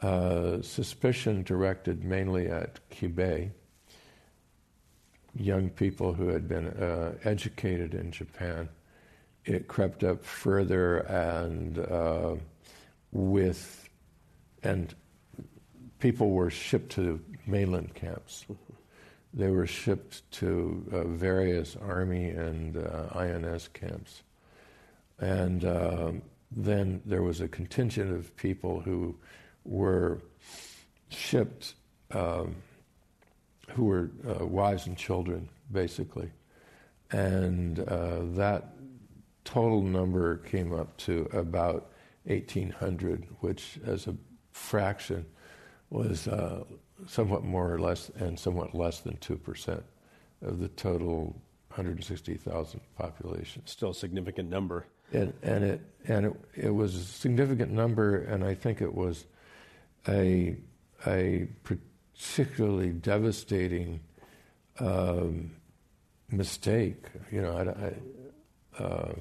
uh, suspicion directed mainly at Kibei, young people who had been uh, educated in Japan. It crept up further and uh, with, and people were shipped to mainland camps. They were shipped to uh, various army and uh, INS camps. And um, then there was a contingent of people who were shipped um, who were uh, wives and children, basically. And uh, that total number came up to about 1,800, which, as a fraction, was uh, somewhat more or less, and somewhat less than 2% of the total 160,000 population. Still a significant number. And, and, it, and it, it was a significant number, and I think it was a, a particularly devastating um, mistake, you know, I, I, uh,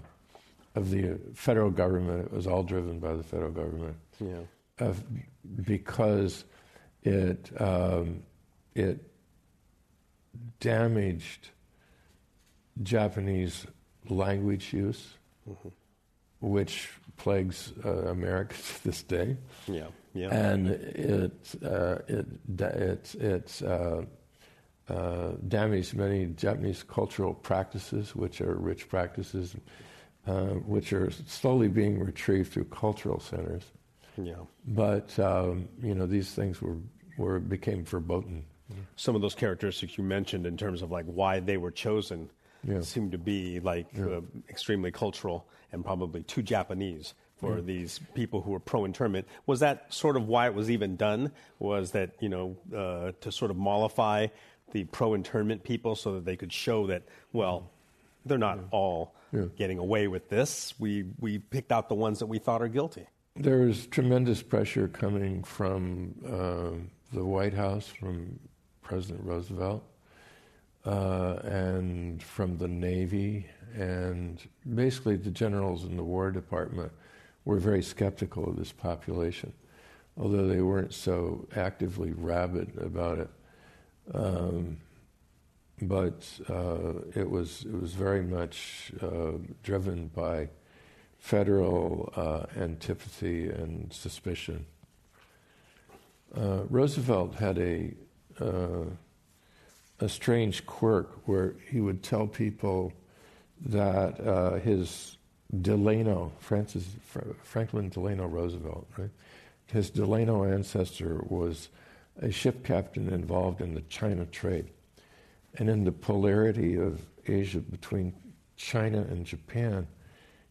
of the federal government. It was all driven by the federal government. Yeah. Of, because it um, it damaged Japanese language use, mm-hmm. which plagues uh, America <laughs> to this day. Yeah. Yeah. And it, uh, it, it, it uh, uh, damaged many Japanese cultural practices, which are rich practices, uh, which are slowly being retrieved through cultural centers. Yeah. But, um, you know, these things were, were became verboten. Some of those characteristics you mentioned in terms of like why they were chosen yeah. seem to be like yeah. uh, extremely cultural and probably too Japanese for mm. these people who were pro-internment. Was that sort of why it was even done? Was that you know uh, to sort of mollify the pro-internment people so that they could show that well they're not yeah. all yeah. getting away with this. We we picked out the ones that we thought are guilty. There was tremendous pressure coming from uh, the White House, from President Roosevelt, uh, and from the Navy, and basically the generals in the War Department were very skeptical of this population, although they weren't so actively rabid about it. Um, but uh, it was it was very much uh, driven by federal uh, antipathy and suspicion. Uh, Roosevelt had a uh, a strange quirk where he would tell people that uh, his Delano, Francis Franklin Delano Roosevelt, right? His Delano ancestor was a ship captain involved in the China trade. And in the polarity of Asia between China and Japan,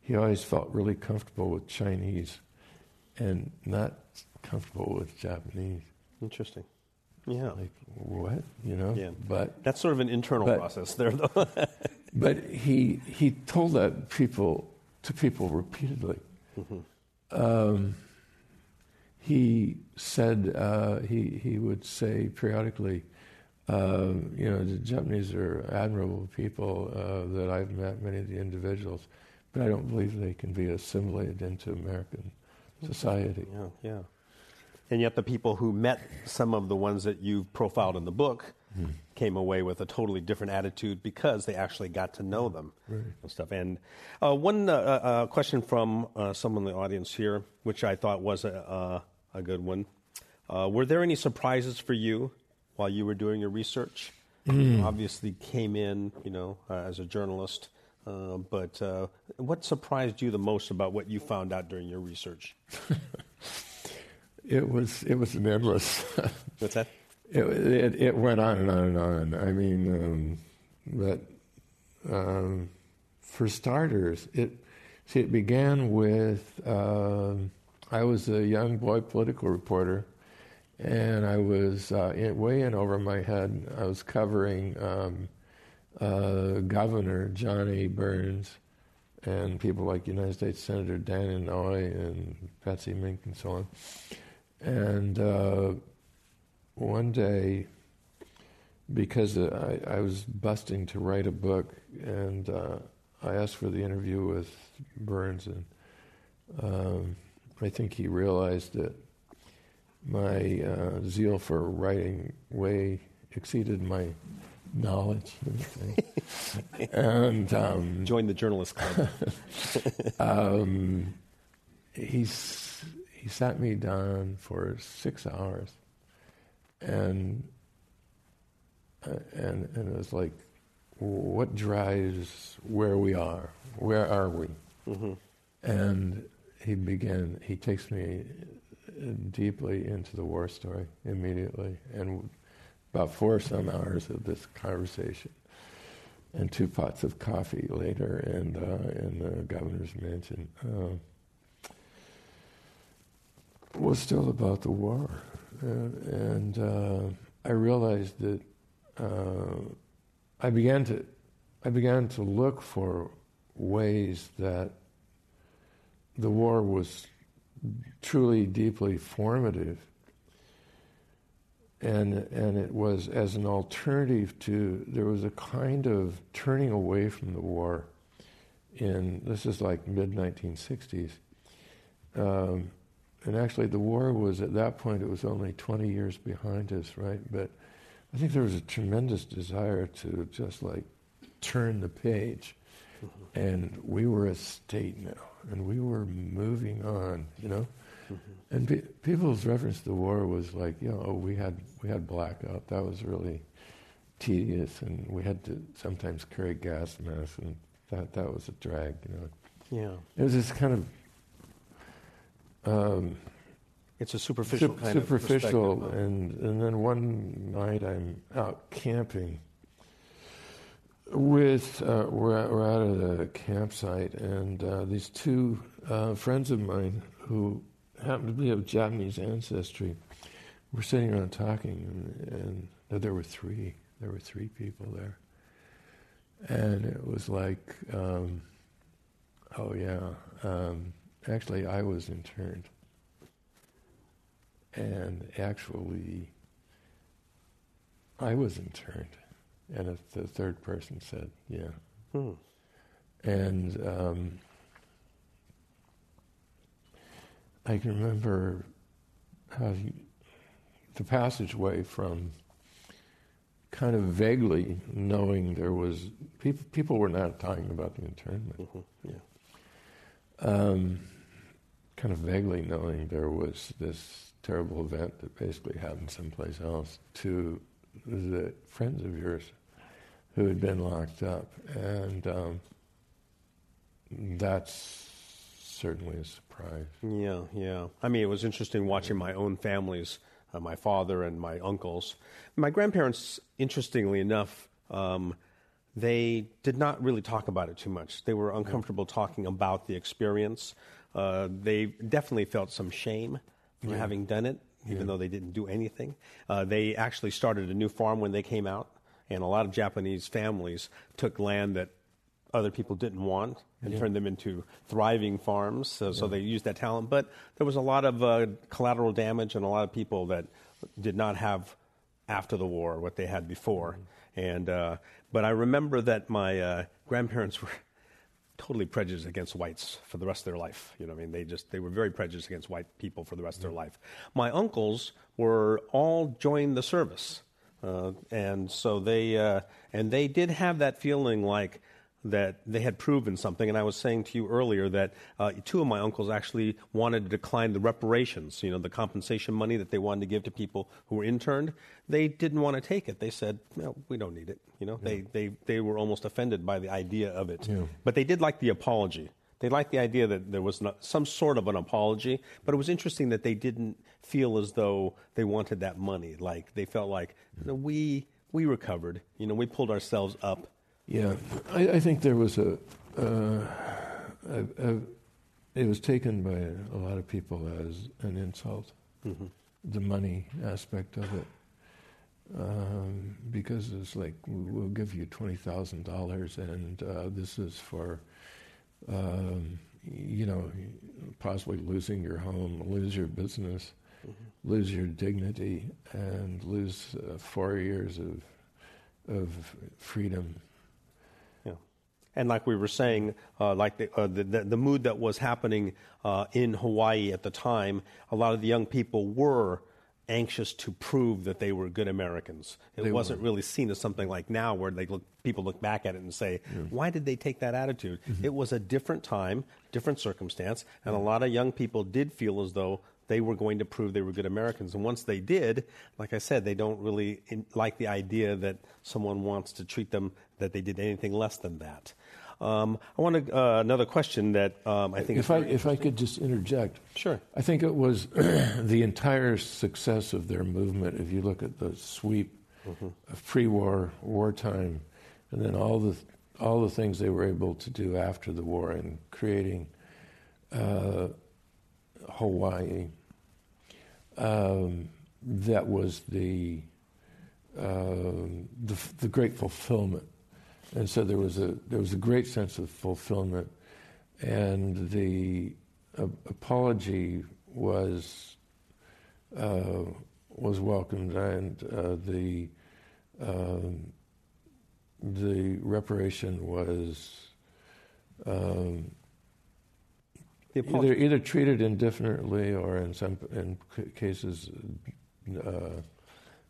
he always felt really comfortable with Chinese and not comfortable with Japanese. Interesting. Yeah. Like, what? You know? Yeah. But that's sort of an internal process there, though. <laughs> but he, he told that people, to people repeatedly. Mm-hmm. Um, he said, uh, he, he would say periodically, uh, you know, the Japanese are admirable people uh, that I've met, many of the individuals, but I don't believe they can be assimilated into American society. Yeah, yeah. And yet, the people who met some of the ones that you've profiled in the book mm. came away with a totally different attitude because they actually got to know them right. and stuff. And uh, one uh, uh, question from uh, someone in the audience here, which I thought was a, a good one. were there any surprises for you while you were doing your research. Mm. obviously came in, you know, uh, as a journalist. Uh, but uh, what surprised you the most about what you found out during your research? <laughs> it was it was an endless. What's that? It, it, it went on and on and on. I mean, um, but um, for starters, it see it began with um, I was a young boy political reporter and I was uh, in, way in over my head. I was covering um, uh, Governor John A. Burns and people like United States Senator Dan Inouye and Patsy Mink and so on. And uh, one day, because I, I, was busting to write a book, and uh, I asked for the interview with Burns, and um, I think he realized that my uh, zeal for writing way exceeded my knowledge. <laughs> and um, join the journalist club. <laughs> um, he's he sat me down for six hours, and uh, and and it was like, what drives where we are? Where are we? Mm-hmm. And he began. He takes me deeply into the war story immediately, and about four some hours of this conversation, and two pots of coffee later, and uh, in the governor's mansion, uh, was still about the war, and uh, I realized that uh, I began to I began to look for ways that the war was truly deeply formative. And, and it was as an alternative to, there was a kind of turning away from the war in, this is like mid 1960s. Um, and actually, the war was, at that point, it was only 20 years behind us, right? But I think there was a tremendous desire to just like turn the page. Mm-hmm. And we were a state now and we were moving on, you know. Mm-hmm. And pe- people's reference to the war was like, you know, oh, we had we had blackout. That was really tedious, and we had to sometimes carry gas masks, and that that was a drag, you know. Yeah. It was this kind of. Um, it's a superficial su- kind superficial, of superficial, and and then one night I'm out camping with uh, we're, we're out at a campsite, and uh, these two uh, friends of mine who happen to be of Japanese ancestry were sitting around talking, and, and no, there were three. There were three people there, and it was like, um, oh yeah. Um, actually, I was interned, and actually, I was interned and the third person said, yeah. Hmm. And um, I can remember how he, the passageway from kind of vaguely knowing there was people. People were not talking about the internment. Mm-hmm. Yeah. Um, kind of vaguely knowing there was this terrible event that basically happened someplace else to the friends of yours who had been locked up, and um, that's certainly a surprise. Yeah, yeah. I mean, it was interesting watching my own families, uh, my father and my uncles. My grandparents, interestingly enough, um, they did not really talk about it too much. They were uncomfortable talking about the experience. Uh, they definitely felt some shame for Yeah. having done it, even Yeah. though they didn't do anything. Uh, they actually started a new farm when they came out, and a lot of Japanese families took land that other people didn't want and Yeah. turned them into thriving farms. So, so they used that talent. But there was a lot of uh, collateral damage and a lot of people that did not have after the war what they had before. Mm-hmm. And uh, but I remember that my uh, grandparents <laughs> were totally prejudiced against whites for the rest of their life. You know, what I mean, they just they were very prejudiced against white people for the rest of their life. My uncles were all joined the service, uh, and so they uh, and they did have that feeling like that they had proven something. And I was saying to you earlier that uh, two of my uncles actually wanted to decline the reparations, you know, the compensation money that they wanted to give to people who were interned. They didn't want to take it. They said, no, we don't need it. You know, they, they, they were almost offended by the idea of it. Yeah. But they did like the apology. They liked the idea that there was not, some sort of an apology, but it was interesting that they didn't feel as though they wanted that money. Like they felt like we we recovered. You know, we pulled ourselves up. Yeah, I, I think there was a, uh, a, a. It was taken by a lot of people as an insult, the money aspect of it, um, because it's like we'll give you twenty thousand dollars, and uh, this is for, um, you know, possibly losing your home, lose your business, lose your dignity, and lose uh, four years of of freedom. Yeah. And like we were saying, uh, like the, uh, the, the, the mood that was happening uh, in Hawaii at the time, a lot of the young people were anxious to prove that they were good Americans. It They wasn't were. really seen as something like now where they look, people look back at it and say, why did they take that attitude? It was a different time, different circumstance, and a lot of young people did feel as though they were going to prove they were good Americans. And once they did, like I said, they don't really in, like the idea that someone wants to treat them that they did anything less than that. Um, I want to, uh, another question that um, I think If I, if I could just interject. Sure. I think it was <clears throat> the entire success of their movement, if you look at the sweep of pre war, wartime, and then all the, all the things they were able to do after the war in creating uh, Hawaii, um, that was the, um the, the great fulfillment. And so there was a there was a great sense of fulfillment, and the uh, apology was uh, was welcomed, and uh, the um, the reparation was um, either either treated indefinitely or in some in c- cases uh,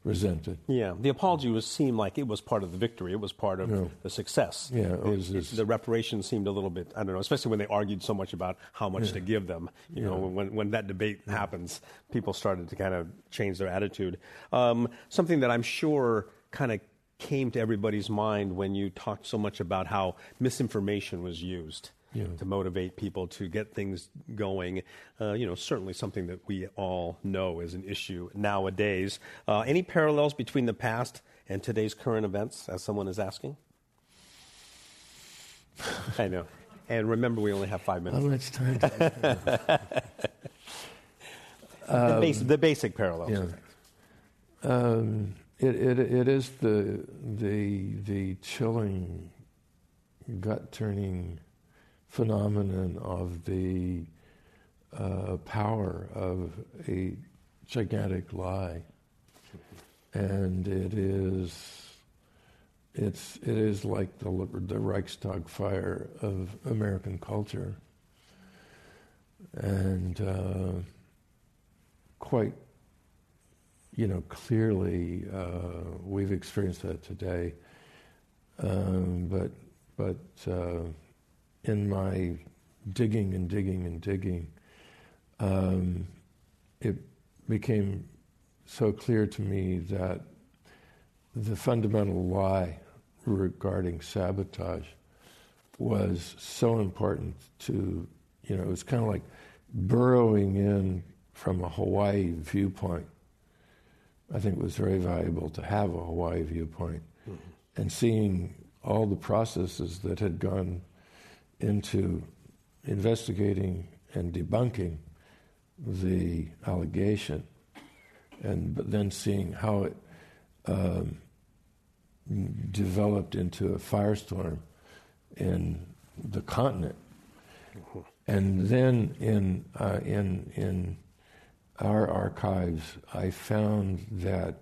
resented. Yeah, the apology was seemed like it was part of the victory. It was part of Yeah. the success. Yeah, it was the reparations seemed a little bit. I don't know, especially when they argued so much about how much to give them. You know, when when that debate happens, people started to kind of change their attitude. Um, something that I'm sure kind of came to everybody's mind when you talked so much about how misinformation was used Yeah. to motivate people to get things going. Uh, you know, certainly something that we all know is an issue nowadays. Uh, any parallels between the past and today's current events, as someone is asking? <laughs> I know. And remember, we only have five minutes. How much time? do we <laughs> the, basic, the basic parallels. Yeah. Um, it, it, it is the, the, the chilling, gut turning phenomenon of the uh, power of a gigantic lie. And it is, it's, it is like the, the Reichstag fire of American culture. and uh, quite, you know, clearly uh, we've experienced that today. Um, but but uh, in my digging and digging and digging, um, it became so clear to me that the fundamental lie regarding sabotage was so important to, you know, it was kind of like burrowing in from a Hawaii viewpoint. I think it was very valuable to have a Hawaii viewpoint mm-hmm. and seeing all the processes that had gone into investigating and debunking the allegation, and but then seeing how it um, developed into a firestorm in the continent, and then in uh, in in our archives, I found that.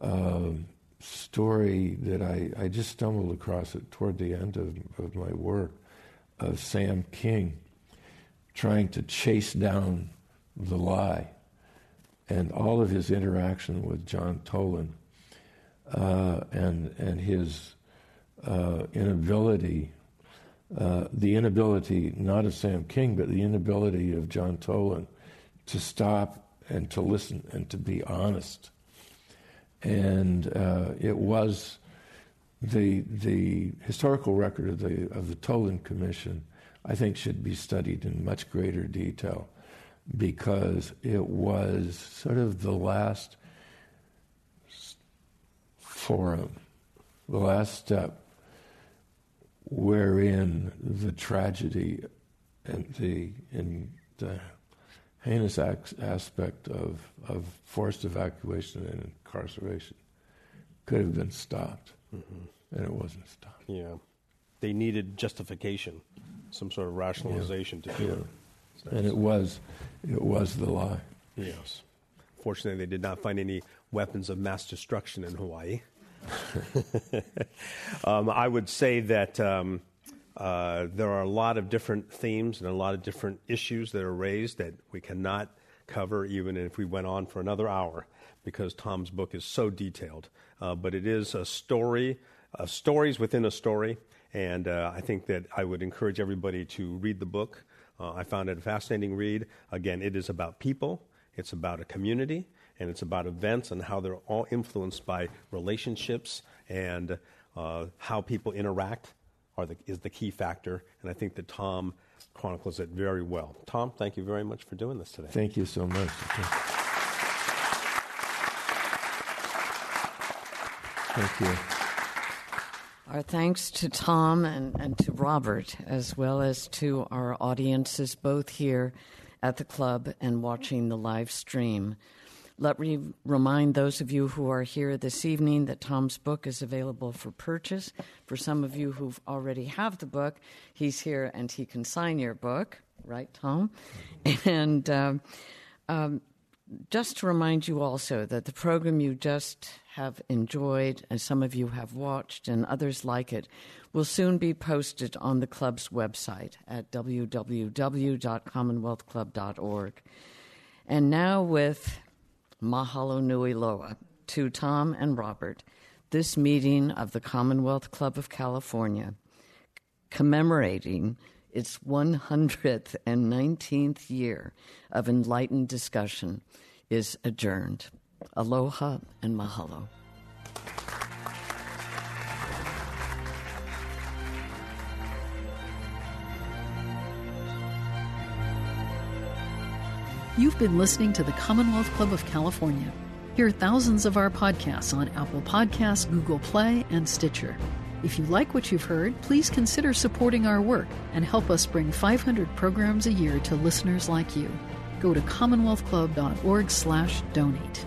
Um, story that I, I just stumbled across it toward the end of, of my work of Sam King trying to chase down the lie and all of his interaction with John Tolan uh, and, and his uh, inability, uh, the inability not of Sam King, but the inability of John Tolan to stop and to listen and to be honest. And uh, it was the the historical record of the of the Tolan Commission. I think should be studied in much greater detail because it was sort of the last forum, the last step wherein the tragedy and the in the heinous aspect of, of forced evacuation and incarceration could have been stopped, mm-hmm. And it wasn't stopped. Yeah, they needed justification, some sort of rationalization yeah. to do yeah. it. Nice. And it was, it was the lie. Yes. Fortunately, they did not find any weapons of mass destruction in Hawaii. <laughs> um, I would say that um, uh, there are a lot of different themes and a lot of different issues that are raised that we cannot cover even if we went on for another hour because Tom's book is so detailed. Uh, but it is a story, uh, stories within a story, and uh, I think that I would encourage everybody to read the book. Uh, I found it a fascinating read. Again, it is about people, it's about a community, and it's about events and how they're all influenced by relationships and uh, how people interact are the, is the key factor. And I think that Tom chronicles it very well. Tom, thank you very much for doing this today. Thank you so much. Thank you. Our thanks to Tom and, and to Robert, as well as to our audiences both here at the club and watching the live stream. Let me remind those of you who are here this evening that Tom's book is available for purchase. For some of you who already have the book, he's here and he can sign your book, right, Tom? <laughs> And um, um, just to remind you also that the program you just have enjoyed, and some of you have watched, and others like it, will soon be posted on the club's website at www.commonwealthclub.org. And now, with Mahalo Nui Loa to Tom and Robert, this meeting of the Commonwealth Club of California, commemorating its 119th year of enlightened discussion, is adjourned. Aloha and mahalo. You've been listening to the Commonwealth Club of California. Hear thousands of our podcasts on Apple Podcasts, Google Play, and Stitcher. If you like what you've heard, please consider supporting our work and help us bring 500 programs a year to listeners like you. Go to commonwealthclub.org/donate.